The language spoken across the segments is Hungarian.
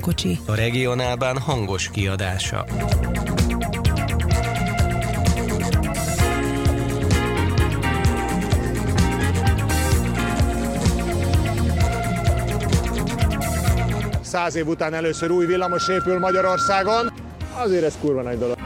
közvetlen kocsi. A regionálban hangos kiadása. Száz év után először új villamos épül Magyarországon. Azért ez kurva nagy dolog.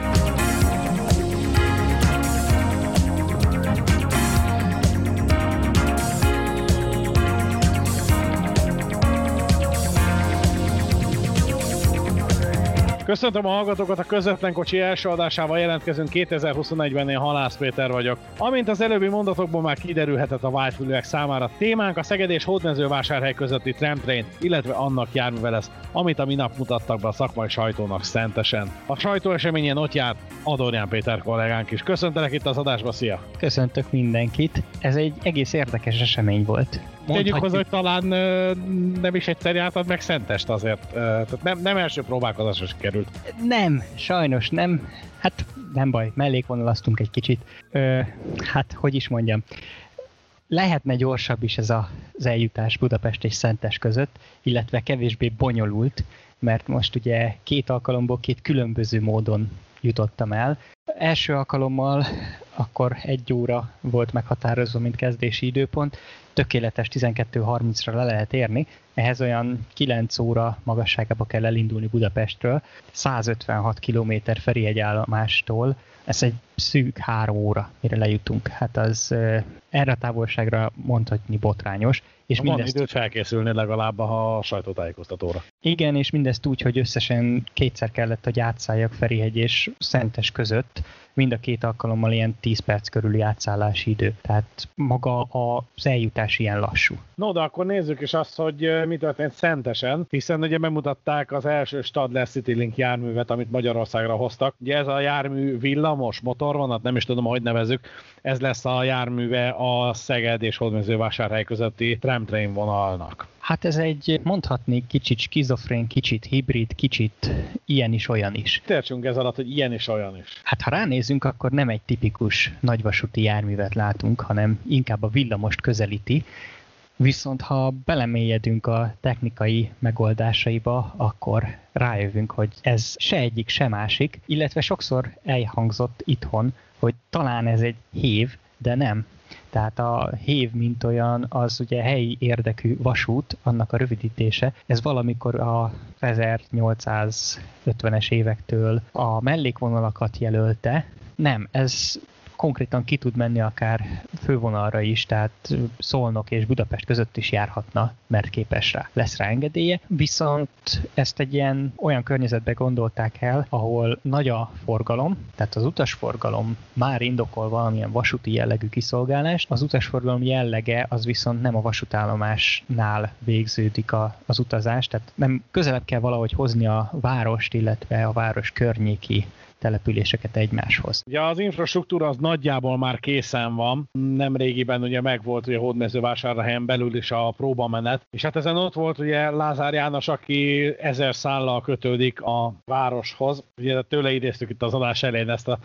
Köszöntöm a hallgatókat, a közvetlen kocsi első adásával jelentkezünk 2021-ben, én Halász Péter vagyok. Amint az előbbi mondatokból már kiderülhetett a vágyfülőek számára, témánk a Szeged és Hódmezővásárhely közötti tramtrain, illetve annak járműve lesz, amit a minap mutattak be a szakmai sajtónak szentesen. A sajtóeseményen ott járt Adorján Péter kollégánk is. Köszöntelek itt az adásba, szia! Köszöntök mindenkit. Ez egy egész érdekes esemény volt. Tegyük hozzá, hogy talán nem is egyszer jártad meg Szentest azért. Tehát nem, nem első próbálkozásra került. Nem, sajnos nem. Hát nem baj, mellékvonalaztunk egy kicsit. Ö, hát, hogy is mondjam. Lehetne gyorsabb is ez a, az eljutás Budapest és Szentes között, illetve kevésbé bonyolult, mert most ugye két alkalomból két különböző módon jutottam el. Első alkalommal akkor egy óra volt meghatározva, mint kezdési időpont, tökéletes 12.30-ra le lehet érni, ehhez olyan 9 óra magasságába kell elindulni Budapestről, 156 km állomástól, ez egy szűk három óra, mire lejutunk. Hát az erre a távolságra mondhatni botrányos. És Van mindezt... időt felkészülni legalább a sajtótájékoztatóra. Igen, és mindezt úgy, hogy összesen kétszer kellett, hogy átszálljak Ferihegy és Szentes között, mind a két alkalommal ilyen 10 perc körüli átszállási idő. Tehát maga az eljutás ilyen lassú. No, de akkor nézzük is azt, hogy mi történt Szentesen, hiszen ugye bemutatták az első Stadler Citylink járművet, amit Magyarországra hoztak. Ugye ez a jármű villamos, motorvonat, nem is tudom, hogy nevezük, ez lesz a járműve a Szeged és Hódmezővásárhely közötti tramtrain vonalnak. Hát ez egy, mondhatni, kicsit skizofrén, kicsit hibrid, kicsit ilyen is, olyan is. Tercsünk ez alatt, hogy ilyen is, olyan is. Hát ha ránézünk, akkor nem egy tipikus nagyvasúti járművet látunk, hanem inkább a villamost közelíti, Viszont ha belemélyedünk a technikai megoldásaiba, akkor rájövünk, hogy ez se egyik, se másik, illetve sokszor elhangzott itthon, hogy talán ez egy hív, de nem. Tehát a hév, mint olyan, az ugye helyi érdekű vasút, annak a rövidítése. Ez valamikor a 1850-es évektől a mellékvonalakat jelölte. Nem, ez konkrétan ki tud menni akár fővonalra is, tehát Szolnok és Budapest között is járhatna, mert képes rá. Lesz rá engedélye, viszont ezt egy ilyen olyan környezetbe gondolták el, ahol nagy a forgalom, tehát az utasforgalom már indokol valamilyen vasúti jellegű kiszolgálást, az utasforgalom jellege az viszont nem a vasútállomásnál végződik a, az utazás, tehát nem közelebb kell valahogy hozni a várost, illetve a város környéki településeket egymáshoz. Ja, az infrastruktúra az nagyjából már készen van. Nem régiben ugye megvolt ugye Hódmezővásárhelyen belül is a próbamenet, és hát ezen ott volt ugye Lázár János, aki ezer szállal kötődik a városhoz. Ugye tőle idéztük itt az adás elején ezt a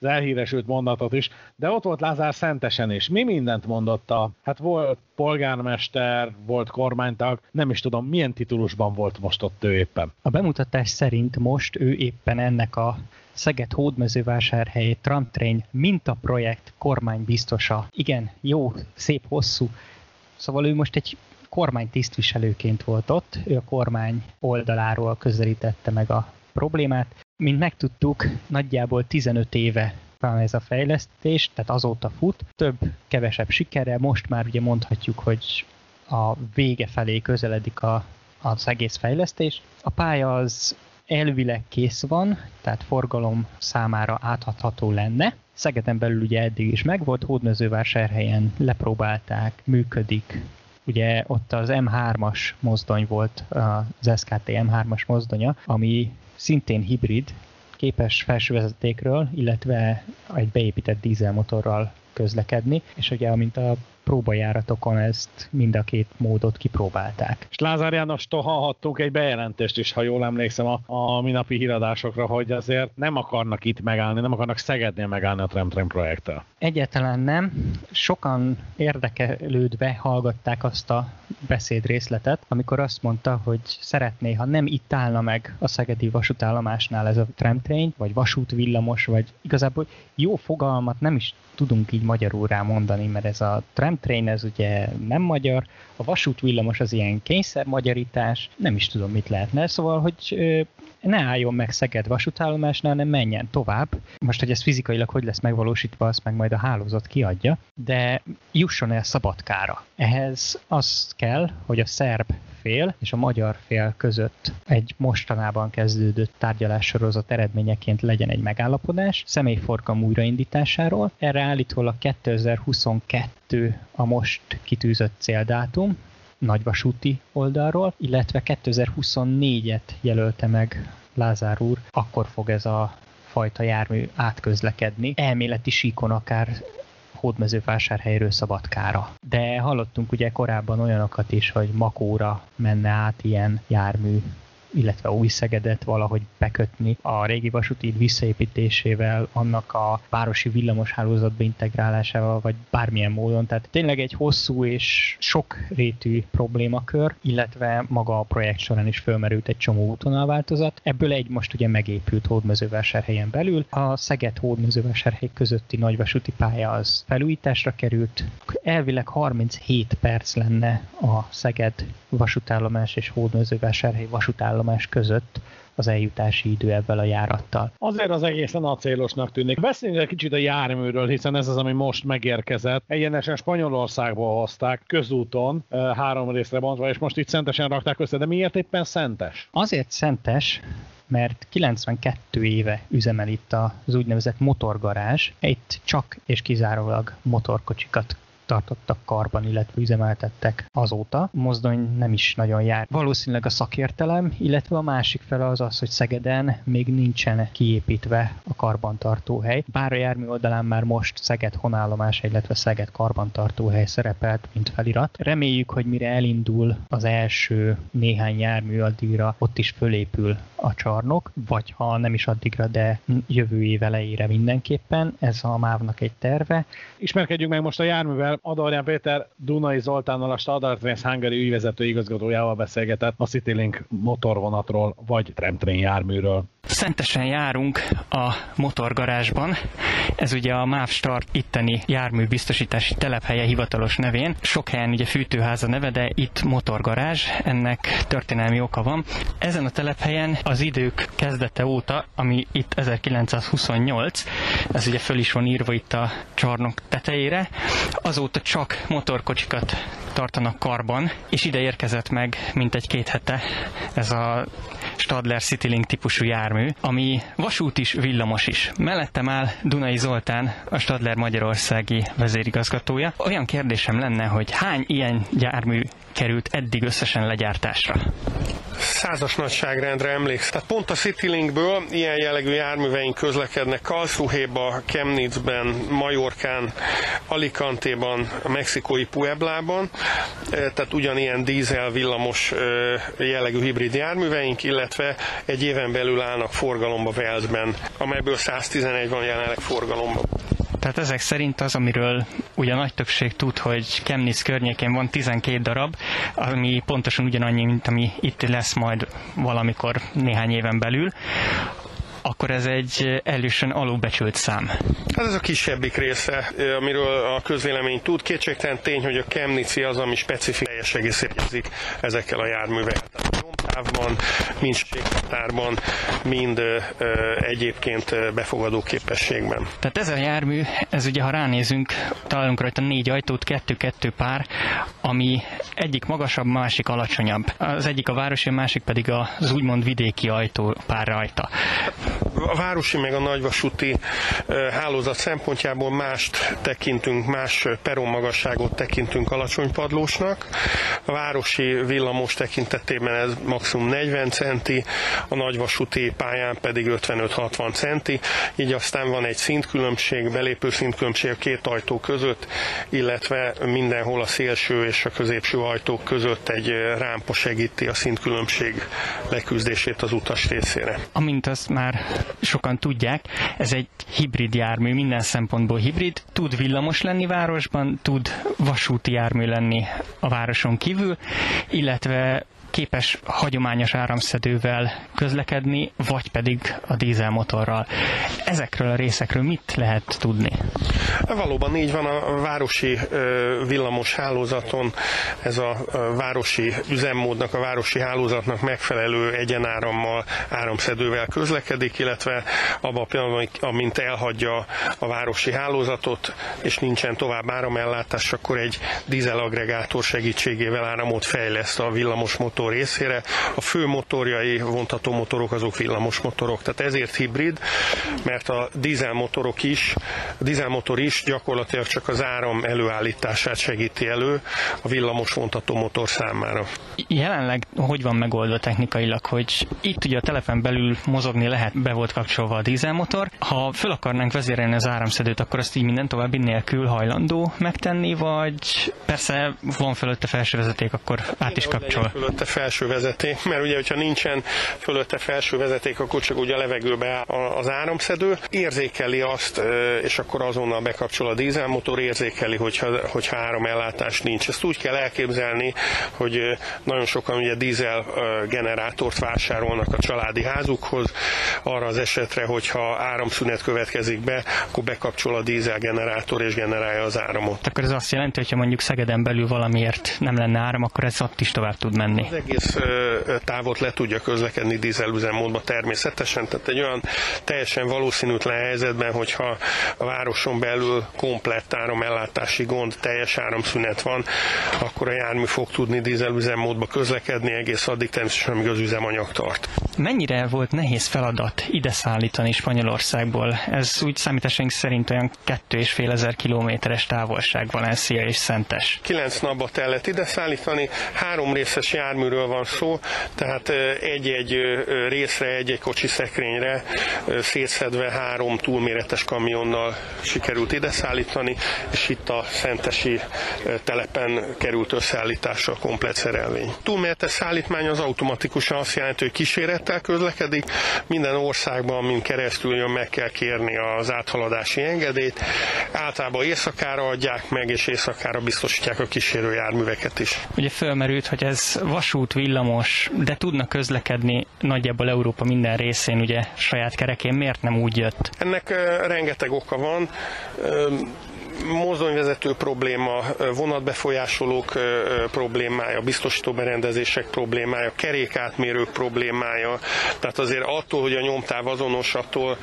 az elhíresült mondatot is, de ott volt Lázár Szentesen is. Mi mindent mondott a, hát volt polgármester, volt kormánytag, nem is tudom, milyen titulusban volt most ott ő éppen. A bemutatás szerint most ő éppen ennek a Szeged hódmezővásárhelyi tramtrain mintaprojekt kormánybiztosa. Igen, jó, szép, hosszú. Szóval ő most egy kormány tisztviselőként volt ott, ő a kormány oldaláról közelítette meg a problémát. Mint megtudtuk, nagyjából 15 éve van ez a fejlesztés, tehát azóta fut, több-kevesebb sikere, most már ugye mondhatjuk, hogy a vége felé közeledik a, az egész fejlesztés. A pálya az elvileg kész van, tehát forgalom számára áthatható lenne. Szegeden belül ugye eddig is megvolt, Hódmezővásárhelyen lepróbálták, működik. Ugye ott az M3-as mozdony volt, az SKT M3-as mozdonya, ami szintén hibrid, képes felsővezetékről, illetve egy beépített dízelmotorral közlekedni, és ugye amint a próbajáratokon ezt mind a két módot kipróbálták. És Lázár Jánostól hallhattunk egy bejelentést is, ha jól emlékszem a, a minapi híradásokra, hogy azért nem akarnak itt megállni, nem akarnak Szegednél megállni a Trem projekttel. Egyáltalán nem. Sokan érdekelődve hallgatták azt a beszédrészletet, amikor azt mondta, hogy szeretné, ha nem itt állna meg a Szegedi vasútállomásnál ez a tramtrain, vagy vasútvillamos, vagy igazából jó fogalmat nem is tudunk így magyarul rá mondani, mert ez a tramtrain, ez ugye nem magyar, a vasútvillamos az ilyen kényszer magyarítás, nem is tudom, mit lehetne. Szóval, hogy ne álljon meg Szeged vasútállomásnál, hanem menjen tovább. Most, hogy ez fizikailag hogy lesz megvalósítva, azt meg majd a hálózat kiadja, de jusson el Szabadkára. Ehhez az kell, hogy a szerb fél és a magyar fél között egy mostanában kezdődött tárgyalássorozat eredményeként legyen egy megállapodás személyforgalom újraindításáról. Erre állítólag 2022 a most kitűzött céldátum, nagyvasúti oldalról, illetve 2024-et jelölte meg Lázár úr, akkor fog ez a fajta jármű átközlekedni. Elméleti síkon akár hódmezővásárhelyről Szabadkára. De hallottunk ugye korábban olyanokat is, hogy Makóra menne át ilyen jármű illetve új Szegedet valahogy bekötni a régi vasúti visszaépítésével, annak a városi villamos hálózatba integrálásával, vagy bármilyen módon. Tehát tényleg egy hosszú és sok rétű problémakör, illetve maga a projekt során is fölmerült egy csomó útvonalváltozat. Ebből egy most ugye megépült hódmezővásárhelyen belül. A Szeged hódmezővásárhely közötti nagyvasúti pálya az felújításra került. Elvileg 37 perc lenne a Szeged vasútállomás és hódmezővásárhely vasútállomás állomás között az eljutási idő ebben a járattal. Azért az egészen acélosnak tűnik. Beszéljünk egy kicsit a járműről, hiszen ez az, ami most megérkezett. Egyenesen Spanyolországból hozták, közúton, három részre bontva, és most itt szentesen rakták össze. De miért éppen szentes? Azért szentes, mert 92 éve üzemel itt az úgynevezett motorgarázs. Itt csak és kizárólag motorkocsikat tartottak karban, illetve üzemeltettek azóta. Mozdony nem is nagyon jár. Valószínűleg a szakértelem, illetve a másik fele az az, hogy Szegeden még nincsen kiépítve a karbantartóhely. Bár a jármű oldalán már most Szeged honállomás, illetve Szeged karbantartóhely szerepelt, mint felirat. Reméljük, hogy mire elindul az első néhány jármű addigra, ott is fölépül a csarnok, vagy ha nem is addigra, de jövő év elejére mindenképpen. Ez a MÁV-nak egy terve. Ismerkedjünk meg most a járművel, Adorján Péter Dunai Zoltánnal a Standard Trains Hungary ügyvezető igazgatójával beszélgetett a Citylink motorvonatról vagy tramtrain járműről. Szentesen járunk a motorgarázsban. Ez ugye a MÁV Start itteni jármű biztosítási telephelye hivatalos nevén. Sok helyen ugye fűtőháza neve, de itt motorgarázs, ennek történelmi oka van. Ezen a telephelyen az idők kezdete óta, ami itt 1928, ez ugye föl is van írva itt a csarnok tetejére, azóta csak motorkocsikat tartanak karban, és ide érkezett meg mint egy két hete ez a Stadler Citylink típusú jármű, ami vasút is, villamos is. Mellettem áll Dunai Zoltán, a Stadler Magyarországi vezérigazgatója. Olyan kérdésem lenne, hogy hány ilyen jármű került eddig összesen legyártásra? Százas nagyságrendre emléksz. Tehát pont a Citylinkből ilyen jellegű járműveink közlekednek Kalszuhéba, Chemnitzben, Majorkán, Alicantéban, a mexikói Pueblában, tehát ugyanilyen dízel villamos jellegű hibrid járműveink, illetve egy éven belül állnak forgalomba Velszben, amelyből 111 van jelenleg forgalomban. Tehát ezek szerint az, amiről ugye nagy többség tud, hogy Chemnitz környékén van 12 darab, ami pontosan ugyanannyi, mint ami itt lesz majd valamikor néhány éven belül, akkor ez egy elősen alulbecsült szám. Hát ez a kisebbik része, amiről a közvélemény tud. Kétségtelen tény, hogy a Chemnici az, ami specifikus teljes egészét ezekkel a járművekkel távban, mind séghatárban, mind ö, egyébként befogadó képességben. Tehát ez a jármű, ez ugye ha ránézünk, találunk rajta négy ajtót, kettő-kettő pár, ami egyik magasabb, másik alacsonyabb. Az egyik a városi, a másik pedig az úgymond vidéki ajtó pár rajta. a városi meg a nagyvasúti hálózat szempontjából mást tekintünk, más peronmagasságot tekintünk alacsony padlósnak. A városi villamos tekintetében ez maximum 40 centi, a nagyvasúti pályán pedig 55-60 centi, így aztán van egy szintkülönbség, belépő szintkülönbség a két ajtó között, illetve mindenhol a szélső és a középső ajtók között egy rámpa segíti a szintkülönbség leküzdését az utas részére. Amint azt már sokan tudják, ez egy hibrid jármű, minden szempontból hibrid, tud villamos lenni városban, tud vasúti jármű lenni a városon kívül, illetve képes hagyományos áramszedővel közlekedni, vagy pedig a dízelmotorral. Ezekről a részekről mit lehet tudni? Valóban így van a városi villamos hálózaton, ez a városi üzemmódnak, a városi hálózatnak megfelelő egyenárammal, áramszedővel közlekedik, illetve abban a pillanatban, amint elhagyja a városi hálózatot, és nincsen tovább áramellátás, akkor egy dízelagregátor segítségével áramot fejleszt a villamos motor motor részére. A fő motorjai, vontató motorok azok villamos motorok, tehát ezért hibrid, mert a dízelmotorok is, a dízelmotor is gyakorlatilag csak az áram előállítását segíti elő a villamos vontató motor számára. Jelenleg hogy van megoldva technikailag, hogy itt ugye a telepen belül mozogni lehet, be volt kapcsolva a dízelmotor. Ha föl akarnánk vezérelni az áramszedőt, akkor azt így minden további nélkül hajlandó megtenni, vagy persze van fölötte felső vezeték, akkor át is kapcsol. Fölötte felső vezeték, mert ugye, hogyha nincsen fölötte felső vezeték, akkor csak ugye a levegőbe áll az áramszedő, érzékeli azt, és akkor azonnal bekapcsol a dízelmotor, érzékeli, hogyha, hogyha áramellátás nincs. Ezt úgy kell elképzelni, hogy nagyon sokan ugye dízel generátort vásárolnak a családi házukhoz, arra az esetre, hogyha áramszünet következik be, akkor bekapcsol a dízel generátor és generálja az áramot. Akkor ez azt jelenti, hogy ha mondjuk Szegeden belül valamiért nem lenne áram, akkor ez ott is tovább tud menni. Egész távot le tudja közlekedni dízelüzemmódba természetesen, tehát egy olyan teljesen valószínűtlen helyzetben, hogyha a városon belül komplett áramellátási gond, teljes áramszünet van, akkor a jármű fog tudni dízelüzemmódba közlekedni egész addig természetesen, amíg az üzemanyag tart. Mennyire volt nehéz feladat ide szállítani Spanyolországból? Ez úgy számításaink szerint olyan kettő és fél ezer kilométeres távolság Valencia és Szentes. Kilenc napba kellett ide szállítani, három részes járműről van szó, tehát egy-egy részre, egy-egy kocsi szekrényre szétszedve három túlméretes kamionnal sikerült ide szállítani, és itt a Szentesi telepen került összeállításra a komplet szerelvény. Túlméretes szállítmány az automatikusan azt jelenti, hogy kísérettel közlekedik, minden országban, mint keresztül jön, meg kell kérni az áthaladási engedélyt. Általában éjszakára adják meg, és éjszakára biztosítják a kísérőjárműveket is. Ugye fölmerült, hogy ez vasút, villamos, de tudnak közlekedni nagyjából Európa minden részén, ugye saját kerekén. Miért nem úgy jött? Ennek rengeteg oka van mozdonyvezető probléma, vonatbefolyásolók problémája, biztosító berendezések problémája, kerékátmérők problémája. Tehát azért attól, hogy a nyomtáv azonos, attól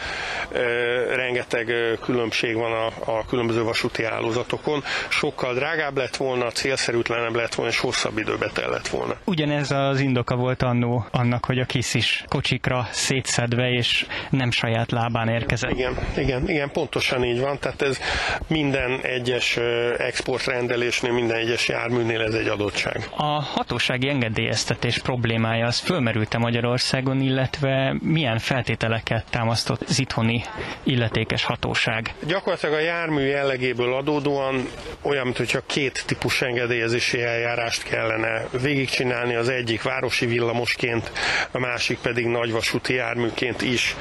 rengeteg különbség van a, a különböző vasúti hálózatokon. Sokkal drágább lett volna, célszerűtlenebb lett volna, és hosszabb időbe tellett volna. Ugyanez az indoka volt annó annak, hogy a kis is kocsikra szétszedve, és nem saját lábán érkezett. Igen, igen, igen, pontosan így van. Tehát ez minden minden egyes exportrendelésnél, minden egyes járműnél ez egy adottság. A hatósági engedélyeztetés problémája az fölmerült-e Magyarországon, illetve milyen feltételeket támasztott az itthoni illetékes hatóság? Gyakorlatilag a jármű jellegéből adódóan olyan, mintha két típus engedélyezési eljárást kellene végigcsinálni, az egyik városi villamosként, a másik pedig nagyvasúti járműként is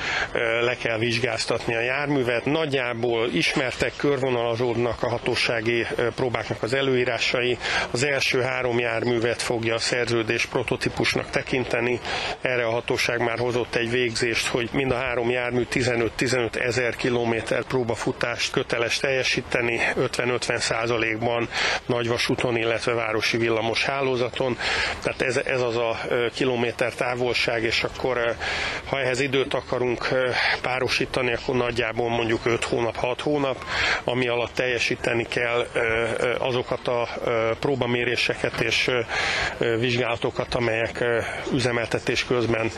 le kell vizsgáztatni a járművet. Nagyjából ismertek, körvonalazó kapcsolódnak a hatósági próbáknak az előírásai. Az első három járművet fogja a szerződés prototípusnak tekinteni. Erre a hatóság már hozott egy végzést, hogy mind a három jármű 15-15 ezer kilométer próbafutást köteles teljesíteni 50-50 százalékban nagyvasúton, illetve városi villamos hálózaton. Tehát ez, ez az a kilométer távolság, és akkor ha ehhez időt akarunk párosítani, akkor nagyjából mondjuk 5 hónap, 6 hónap, ami alatt teljesíteni kell azokat a próbaméréseket és vizsgálatokat, amelyek üzemeltetés közben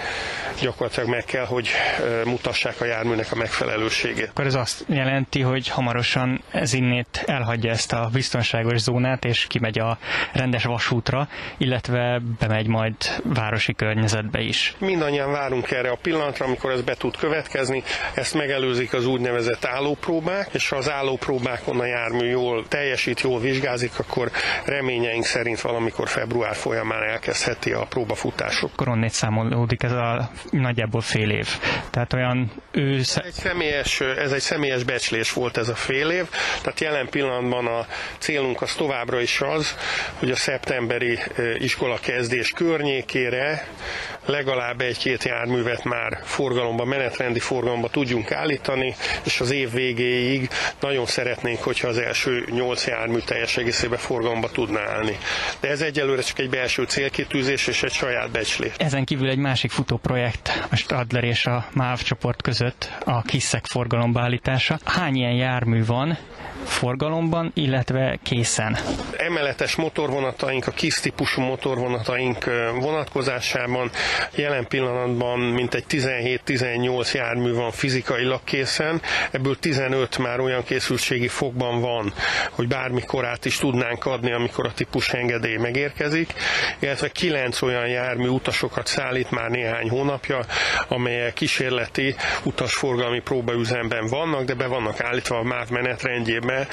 gyakorlatilag meg kell, hogy mutassák a járműnek a megfelelőségét. Akkor ez azt jelenti, hogy hamarosan ez innét elhagyja ezt a biztonságos zónát, és kimegy a rendes vasútra, illetve bemegy majd városi környezetbe is. Mindannyian várunk erre a pillanatra, amikor ez be tud következni. Ezt megelőzik az úgynevezett állópróbák, és az állópróbákon a jármű jól teljesít, jól vizsgázik, akkor reményeink szerint valamikor február folyamán elkezdheti a próbafutások. Koronnét számolódik ez a nagyjából fél év. Tehát olyan. Ez egy személyes, ez egy személyes becslés volt ez a fél év, tehát jelen pillanatban a célunk az továbbra is az, hogy a szeptemberi iskola kezdés környékére legalább egy-két járművet már forgalomba, menetrendi forgalomba tudjunk állítani, és az év végéig nagyon szeretnénk, hogyha az első nyolc jármű teljes egészében forgalomba tudná állni. De ez egyelőre csak egy belső célkitűzés és egy saját becslés. Ezen kívül egy másik futóprojekt a Stadler és a MÁV csoport között a kiszek forgalomba állítása. Hány ilyen jármű van, forgalomban, illetve készen. Emeletes motorvonataink, a KISZ típusú motorvonataink vonatkozásában jelen pillanatban mintegy 17-18 jármű van fizikailag készen, ebből 15 már olyan készültségi fogban van, hogy bármikor át is tudnánk adni, amikor a típus engedély megérkezik, illetve 9 olyan jármű utasokat szállít már néhány hónapja, amelyek kísérleti utasforgalmi próbaüzemben vannak, de be vannak állítva a MÁV menetrendjében be,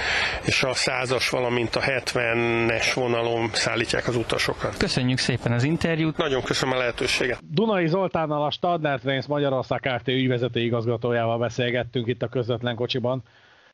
és a százas, valamint a 70-es vonalon szállítják az utasokat. Köszönjük szépen az interjút. Nagyon köszönöm a lehetőséget. Dunai Zoltánnal a Stadler Trains Magyarország Kft. ügyvezető igazgatójával beszélgettünk itt a közvetlen kocsiban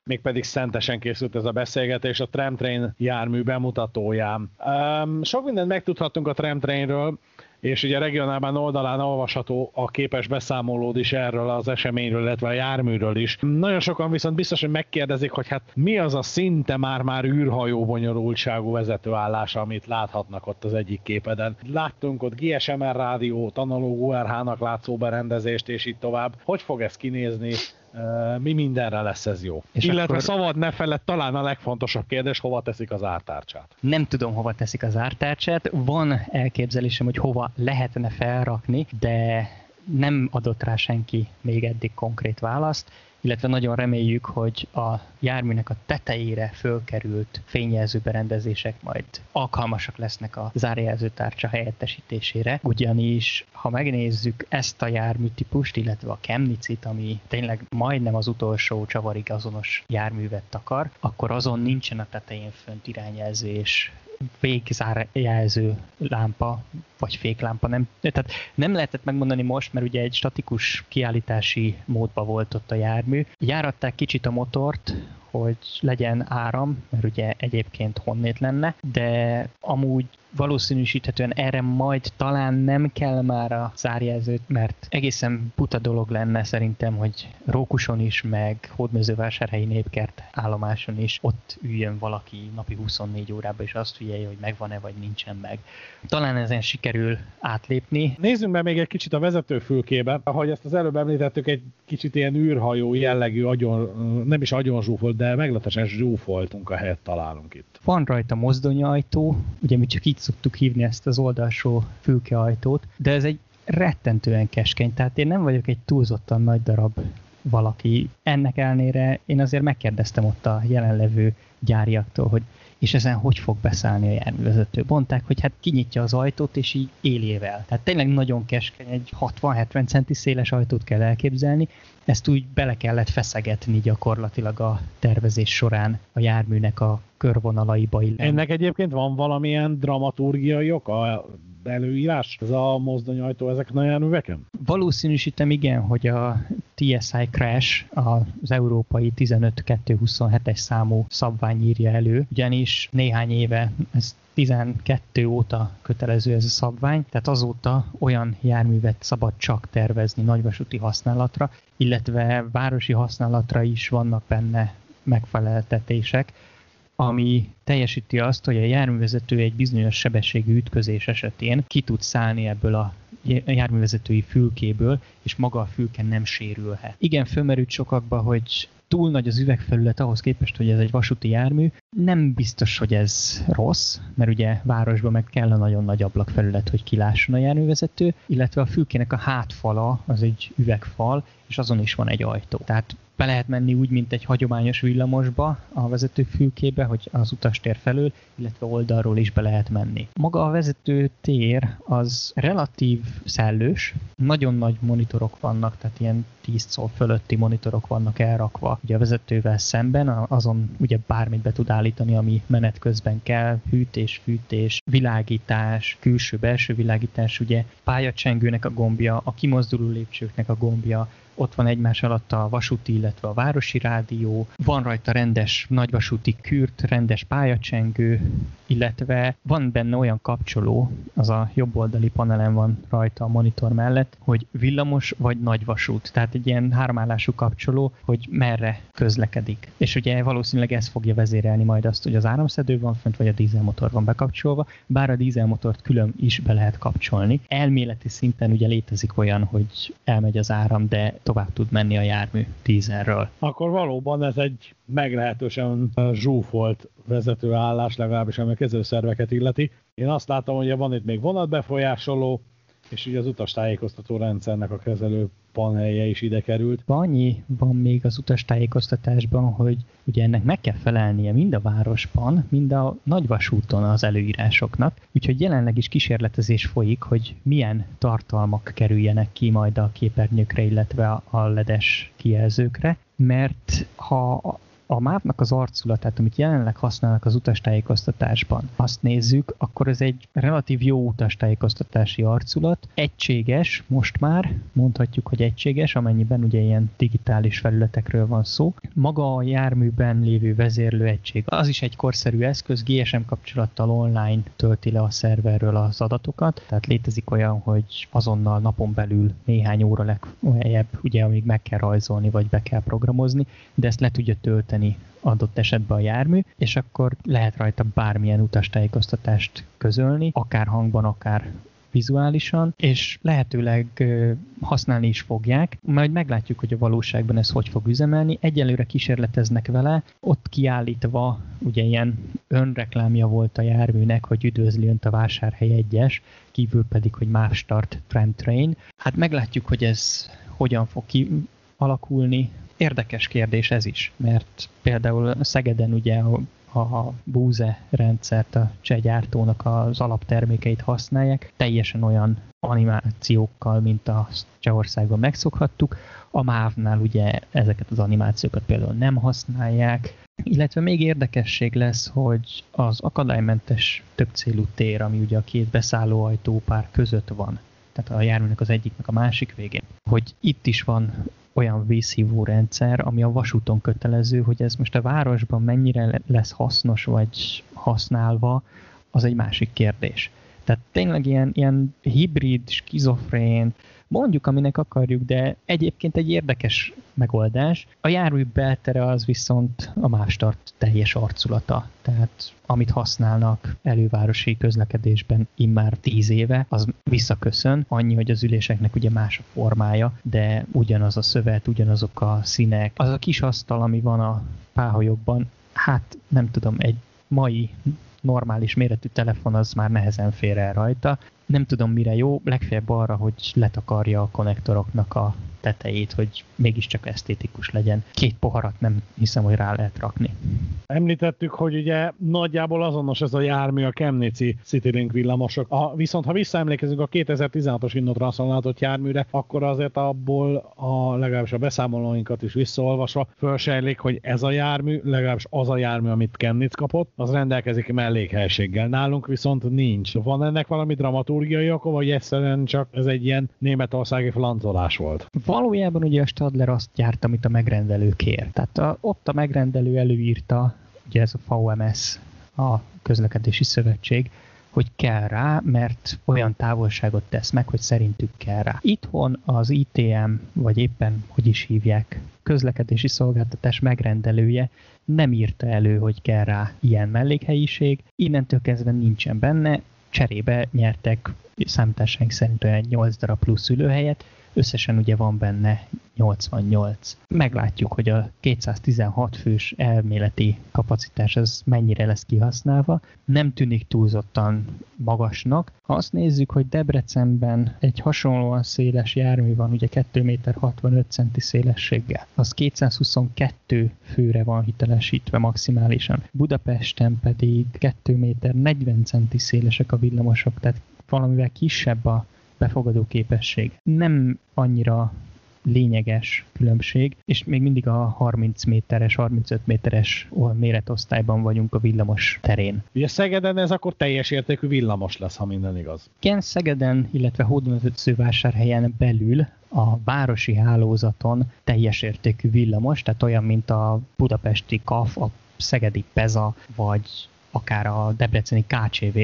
mégpedig szentesen készült ez a beszélgetés a Tramtrain jármű bemutatóján. Um, sok mindent megtudhattunk a Tramtrainről, és ugye regionálban oldalán olvasható a képes beszámolód is erről az eseményről, illetve a járműről is. Nagyon sokan viszont biztos, hogy megkérdezik, hogy hát mi az a szinte már-már űrhajó bonyolultságú vezetőállás, amit láthatnak ott az egyik képeden. Láttunk ott GSMR rádiót, analóg URH-nak látszó berendezést, és így tovább. Hogy fog ez kinézni? Mi mindenre lesz ez jó. És Illetve akkor... szabad ne felett talán a legfontosabb kérdés, hova teszik az ártárcsát. Nem tudom, hova teszik az ártárcsát. Van elképzelésem, hogy hova lehetne felrakni, de nem adott rá senki még eddig konkrét választ illetve nagyon reméljük, hogy a járműnek a tetejére fölkerült fényjelző berendezések majd alkalmasak lesznek a zárjelzőtárcsa helyettesítésére, ugyanis ha megnézzük ezt a járműtípust, illetve a Chemnicit, ami tényleg majdnem az utolsó csavarig azonos járművet takar, akkor azon nincsen a tetején fönt irányjelző és végzárjelző lámpa, vagy féklámpa, nem, tehát nem lehetett megmondani most, mert ugye egy statikus kiállítási módba volt ott a jármű. Járatták kicsit a motort, hogy legyen áram, mert ugye egyébként honnét lenne, de amúgy valószínűsíthetően erre majd talán nem kell már a zárjelzőt, mert egészen puta dolog lenne szerintem, hogy Rókuson is, meg Hódmezővásárhelyi népkert állomáson is ott üljön valaki napi 24 órába, és azt figyelje, hogy megvan-e, vagy nincsen meg. Talán ezen sikerül átlépni. Nézzünk be még egy kicsit a vezetőfülkébe. Ahogy ezt az előbb említettük, egy kicsit ilyen űrhajó jellegű, agyon, nem is agyonzsúfolt, de meglehetősen zsúfolt helyet találunk itt. Van rajta mozdonyajtó, ugye mi csak így szoktuk hívni ezt az oldalsó fülkeajtót, de ez egy rettentően keskeny, tehát én nem vagyok egy túlzottan nagy darab valaki. Ennek elnére én azért megkérdeztem ott a jelenlevő gyáriaktól, hogy és ezen hogy fog beszállni a járművezető. Mondták, hogy hát kinyitja az ajtót, és így élével. Tehát tényleg nagyon keskeny, egy 60-70 centi széles ajtót kell elképzelni, ezt úgy bele kellett feszegetni gyakorlatilag a tervezés során a járműnek a körvonalaiba. Illen. Ennek egyébként van valamilyen dramaturgiai oka? előírás, ez a mozdonyajtó ezek a járműveken? Valószínűsítem igen, hogy a TSI Crash, az európai 15227-es számú szabvány írja elő, ugyanis néhány éve, ez 12 óta kötelező ez a szabvány, tehát azóta olyan járművet szabad csak tervezni nagyvasúti használatra, illetve városi használatra is vannak benne megfeleltetések, ami teljesíti azt, hogy a járművezető egy bizonyos sebességű ütközés esetén ki tud szállni ebből a járművezetői fülkéből, és maga a fülke nem sérülhet. Igen, fölmerült sokakba, hogy túl nagy az üvegfelület ahhoz képest, hogy ez egy vasúti jármű. Nem biztos, hogy ez rossz, mert ugye városban meg kell a nagyon nagy ablakfelület, hogy kilásson a járművezető, illetve a fülkének a hátfala az egy üvegfal, és azon is van egy ajtó. Tehát be lehet menni úgy, mint egy hagyományos villamosba a vezetőfülkébe, hogy az utastér felől, illetve oldalról is be lehet menni. Maga a vezető tér az relatív szellős, nagyon nagy monitorok vannak, tehát ilyen 10 szó fölötti monitorok vannak elrakva ugye a vezetővel szemben, azon ugye bármit be tud állítani, ami menet közben kell, hűtés, fűtés, világítás, külső-belső világítás, ugye pályacsengőnek a gombja, a kimozduló lépcsőknek a gombja, ott van egymás alatt a vasúti, illetve a városi rádió, van rajta rendes nagyvasúti kürt, rendes pályacsengő, illetve van benne olyan kapcsoló, az a jobb oldali panelen van rajta a monitor mellett, hogy villamos vagy nagyvasút, tehát egy ilyen háromállású kapcsoló, hogy merre közlekedik. És ugye valószínűleg ez fogja vezérelni majd azt, hogy az áramszedő van fönt, vagy a dízelmotor van bekapcsolva, bár a dízelmotort külön is be lehet kapcsolni. Elméleti szinten ugye létezik olyan, hogy elmegy az áram, de tovább tud menni a jármű dízelről. Akkor valóban ez egy meglehetősen zsúfolt vezetőállás, legalábbis ami a kezelőszerveket illeti. Én azt látom, hogy van itt még vonatbefolyásoló, és ugye az utastájékoztató rendszernek a kezelő panelje is ide került. Annyi van még az utastájékoztatásban, hogy ugye ennek meg kell felelnie mind a városban, mind a nagyvasúton az előírásoknak, úgyhogy jelenleg is kísérletezés folyik, hogy milyen tartalmak kerüljenek ki majd a képernyőkre, illetve a ledes kijelzőkre, mert ha a mávnak az arculatát, amit jelenleg használnak az utastájékoztatásban, azt nézzük, akkor ez egy relatív jó utastájékoztatási arculat. Egységes, most már mondhatjuk, hogy egységes, amennyiben ugye ilyen digitális felületekről van szó. Maga a járműben lévő vezérlő egység, az is egy korszerű eszköz, GSM kapcsolattal online tölti le a szerverről az adatokat, tehát létezik olyan, hogy azonnal napon belül néhány óra legfeljebb, ugye amíg meg kell rajzolni, vagy be kell programozni, de ezt le tudja tölteni tölteni adott esetben a jármű, és akkor lehet rajta bármilyen utastájékoztatást közölni, akár hangban, akár vizuálisan, és lehetőleg használni is fogják. Majd meglátjuk, hogy a valóságban ez hogy fog üzemelni. Egyelőre kísérleteznek vele, ott kiállítva ugye ilyen önreklámja volt a járműnek, hogy üdvözli önt a vásárhely egyes, kívül pedig, hogy MÁV Start Tram Train. Hát meglátjuk, hogy ez hogyan fog ki alakulni, Érdekes kérdés ez is, mert például Szegeden ugye a, Búze rendszert, a cseh gyártónak az alaptermékeit használják, teljesen olyan animációkkal, mint a Csehországban megszokhattuk. A MÁV-nál ugye ezeket az animációkat például nem használják, illetve még érdekesség lesz, hogy az akadálymentes többcélú tér, ami ugye a két beszállóajtópár között van, tehát a járműnek az egyiknek a másik végén, hogy itt is van olyan vízhívó rendszer, ami a vasúton kötelező, hogy ez most a városban mennyire lesz hasznos vagy használva, az egy másik kérdés. Tehát tényleg ilyen, ilyen hibrid, skizofrén, mondjuk, aminek akarjuk, de egyébként egy érdekes megoldás. A jármű beltere az viszont a mástart teljes arculata. Tehát amit használnak elővárosi közlekedésben immár tíz éve, az visszaköszön. Annyi, hogy az üléseknek ugye más a formája, de ugyanaz a szövet, ugyanazok a színek. Az a kis asztal, ami van a páholyokban, hát nem tudom, egy mai normális méretű telefon az már nehezen fér el rajta. Nem tudom mire jó, legfeljebb arra, hogy letakarja a konnektoroknak a tetejét, hogy mégiscsak esztétikus legyen. Két poharat nem hiszem, hogy rá lehet rakni. Említettük, hogy ugye nagyjából azonos ez a jármű a Chemnici Citylink villamosok. A, viszont ha visszaemlékezünk a 2016-os Innotranszonáltott járműre, akkor azért abból a legalábbis a beszámolóinkat is visszaolvasva fölsejlik, hogy ez a jármű, legalábbis az a jármű, amit Chemnitz kapott, az rendelkezik mellékhelységgel. Nálunk viszont nincs. Van ennek valami dramaturgiai oka, vagy egyszerűen csak ez egy ilyen németországi flancolás volt? valójában ugye a Stadler azt gyárt, amit a megrendelő kér. Tehát a, ott a megrendelő előírta, ugye ez a VMS, a közlekedési szövetség, hogy kell rá, mert olyan távolságot tesz meg, hogy szerintük kell rá. Itthon az ITM, vagy éppen hogy is hívják, közlekedési szolgáltatás megrendelője nem írta elő, hogy kell rá ilyen mellékhelyiség, innentől kezdve nincsen benne, cserébe nyertek számításaink szerint olyan 8 darab plusz ülőhelyet, Összesen ugye van benne 88. Meglátjuk, hogy a 216 fős elméleti kapacitás az mennyire lesz kihasználva. Nem tűnik túlzottan magasnak. Ha azt nézzük, hogy Debrecenben egy hasonlóan széles jármű van, ugye 2 méter 65 centi szélességgel, az 222 főre van hitelesítve maximálisan. Budapesten pedig 2 méter 40 centi szélesek a villamosok, tehát valamivel kisebb a befogadó képesség. Nem annyira lényeges különbség, és még mindig a 30 méteres, 35 méteres méretosztályban vagyunk a villamos terén. Ugye Szegeden ez akkor teljes értékű villamos lesz, ha minden igaz. Igen, Szegeden, illetve Hódmezővásárhelyen belül a városi hálózaton teljes értékű villamos, tehát olyan, mint a budapesti KAF, a szegedi PEZA, vagy akár a debreceni KCV,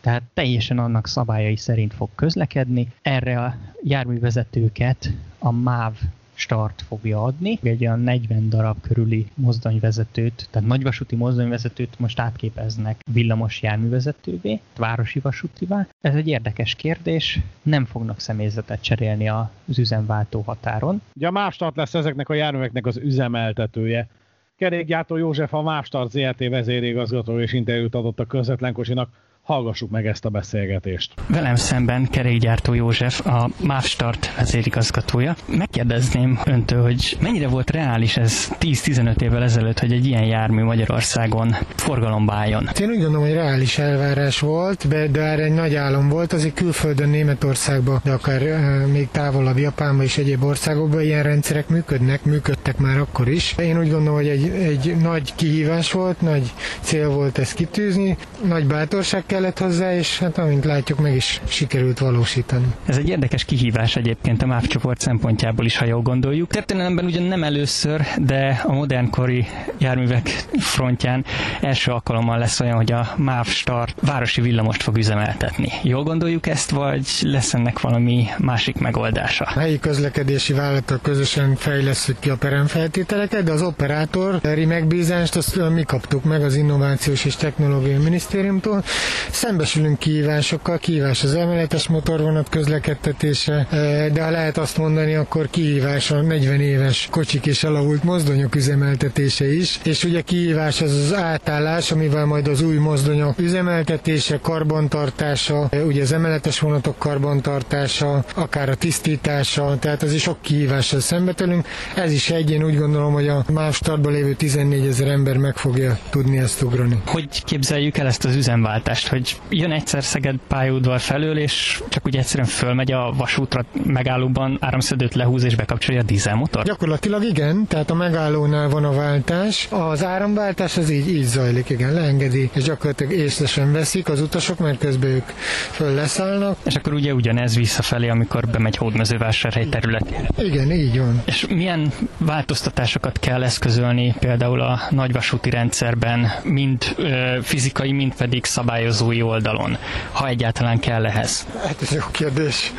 tehát teljesen annak szabályai szerint fog közlekedni. Erre a járművezetőket a MÁV start fogja adni. Egy olyan 40 darab körüli mozdonyvezetőt, tehát nagyvasúti mozdonyvezetőt most átképeznek villamos járművezetővé, városi vasútivá. Ez egy érdekes kérdés, nem fognak személyzetet cserélni az üzemváltó határon. Ugye a MÁV start lesz ezeknek a járműveknek az üzemeltetője. Kerékgyártó József a MÁV Start ZRT vezérigazgató és interjút adott a közvetlen kocsinak hallgassuk meg ezt a beszélgetést. Velem szemben kerékgyártó József, a MÁV Start vezérigazgatója. Megkérdezném öntől, hogy mennyire volt reális ez 10-15 évvel ezelőtt, hogy egy ilyen jármű Magyarországon forgalomba álljon? Én úgy gondolom, hogy reális elvárás volt, de erre egy nagy álom volt, azért külföldön, Németországban, de akár még távolabb Japánban és egyéb országokban ilyen rendszerek működnek, működtek már akkor is. Én úgy gondolom, hogy egy, egy nagy kihívás volt, nagy cél volt ezt kitűzni, nagy bátorság kellett hozzá, és hát amint látjuk, meg is sikerült valósítani. Ez egy érdekes kihívás egyébként a MÁV csoport szempontjából is, ha jól gondoljuk. Történelemben ugyan nem először, de a modernkori járművek frontján első alkalommal lesz olyan, hogy a MÁV Start városi villamost fog üzemeltetni. Jól gondoljuk ezt, vagy lesz ennek valami másik megoldása? A helyi közlekedési vállalatok közösen fejlesztjük ki a peremfeltételeket, de az operátori megbízást azt mi kaptuk meg az Innovációs és Technológiai Minisztériumtól, Szembesülünk kihívásokkal, kihívás az emeletes motorvonat közlekedtetése, e, de ha lehet azt mondani, akkor kihívás a 40 éves kocsik és elavult mozdonyok üzemeltetése is, és ugye kihívás az az átállás, amivel majd az új mozdonyok üzemeltetése, karbantartása, e, ugye az emeletes vonatok karbantartása, akár a tisztítása, tehát az is sok kihívással szembetelünk. Ez is egy, én úgy gondolom, hogy a más startban lévő 14 ezer ember meg fogja tudni ezt ugrani. Hogy képzeljük el ezt az üzemváltást? Hogy jön egyszer Szeged pályaudvar felől, és csak úgy egyszerűen fölmegy a vasútra megállóban, áramszedőt lehúz és bekapcsolja a dízelmotor? Gyakorlatilag igen, tehát a megállónál van a váltás. Az áramváltás az így, így zajlik, igen, leengedi, és gyakorlatilag észlesen veszik az utasok, mert közben ők föl leszállnak. És akkor ugye ugyanez visszafelé, amikor bemegy hódmezővásárhely területére. Igen, így van. És milyen változtatásokat kell eszközölni például a nagyvasúti rendszerben, mind ö, fizikai, mind pedig szabályozó új oldalon, ha egyáltalán kell ehhez? Hát ez jó kérdés.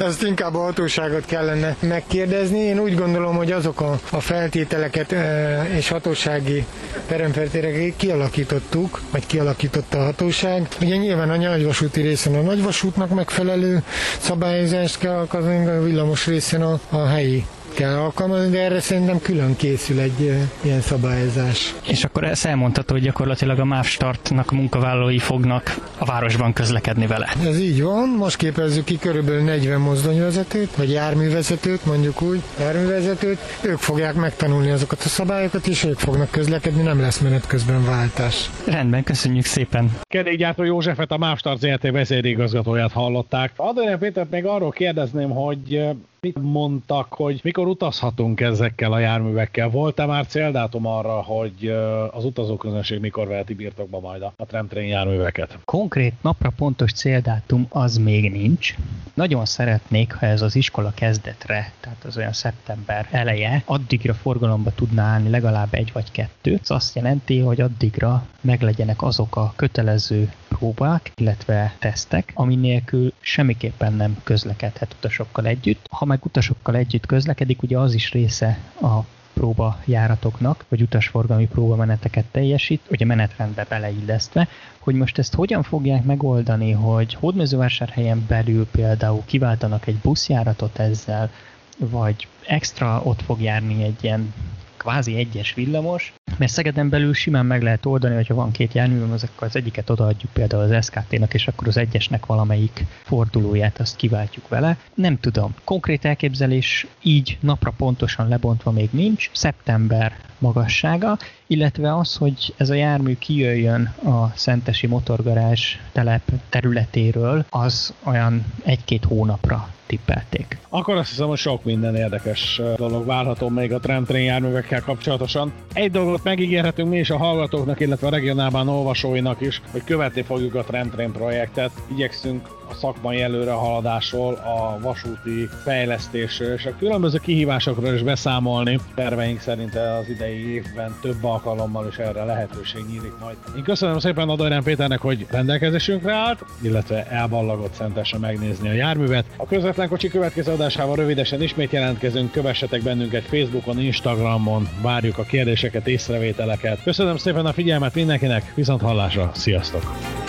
Ezt inkább a hatóságot kellene megkérdezni. Én úgy gondolom, hogy azok a, feltételeket és hatósági peremfeltételeket kialakítottuk, vagy kialakította a hatóság. Ugye nyilván a nagyvasúti részen a nagyvasútnak megfelelő szabályozást kell alkalmazni, a villamos részen a, a helyi kell alkalmazni, de erre szerintem külön készül egy ilyen szabályozás. És akkor ezt elmondható, hogy gyakorlatilag a MÁV Startnak a munkavállalói fognak a városban közlekedni vele. Ez így van, most képezzük ki körülbelül 40 mozdonyvezetőt, vagy járművezetőt, mondjuk úgy, járművezetőt, ők fogják megtanulni azokat a szabályokat, és ők fognak közlekedni, nem lesz menet közben váltás. Rendben, köszönjük szépen. Kerékgyártó Józsefet, a MÁV Start ZRT vezérigazgatóját hallották. Adrián Pétert még arról kérdezném, hogy mit mondtak, hogy mikor utazhatunk ezekkel a járművekkel? Volt-e már céldátum arra, hogy az utazóközönség mikor veheti birtokba majd a tramtrain járműveket? Konkrét napra pontos céldátum az még nincs. Nagyon szeretnék, ha ez az iskola kezdetre, tehát az olyan szeptember eleje, addigra forgalomba tudná állni legalább egy vagy kettő. Ez azt jelenti, hogy addigra meglegyenek azok a kötelező próbák, illetve tesztek, ami nélkül semmiképpen nem közlekedhet utasokkal együtt. Ha meg utasokkal együtt közlekedik, ugye az is része a próbajáratoknak, vagy utasforgalmi próbameneteket teljesít, ugye menetrendbe beleillesztve, hogy most ezt hogyan fogják megoldani, hogy Hódmezővásárhelyen belül például kiváltanak egy buszjáratot ezzel, vagy extra ott fog járni egy ilyen kvázi egyes villamos, mert Szegeden belül simán meg lehet oldani, hogyha van két járművem, az akkor az egyiket odaadjuk például az SKT-nak, és akkor az egyesnek valamelyik fordulóját azt kiváltjuk vele. Nem tudom. Konkrét elképzelés így napra pontosan lebontva még nincs. Szeptember magassága, illetve az, hogy ez a jármű kijöjjön a Szentesi motorgarázs telep területéről, az olyan egy-két hónapra tippelték. Akkor azt hiszem, hogy sok minden érdekes dolog várható még a tramtrain járművekkel kapcsolatosan. Egy dolgot megígérhetünk mi is a hallgatóknak, illetve a regionálban olvasóinak is, hogy követni fogjuk a tramtrain projektet. Igyekszünk a szakmai előre haladásról, a vasúti fejlesztésről és a különböző kihívásokról is beszámolni. Terveink szerint az idei évben több alkalommal is erre lehetőség nyílik majd. Én köszönöm szépen Adorján Péternek, hogy rendelkezésünkre állt, illetve elballagott szentesen megnézni a járművet. A közvetlen kocsi következő adásával rövidesen ismét jelentkezünk, kövessetek bennünket Facebookon, Instagramon, várjuk a kérdéseket, észrevételeket. Köszönöm szépen a figyelmet mindenkinek, viszont hallásra, sziasztok!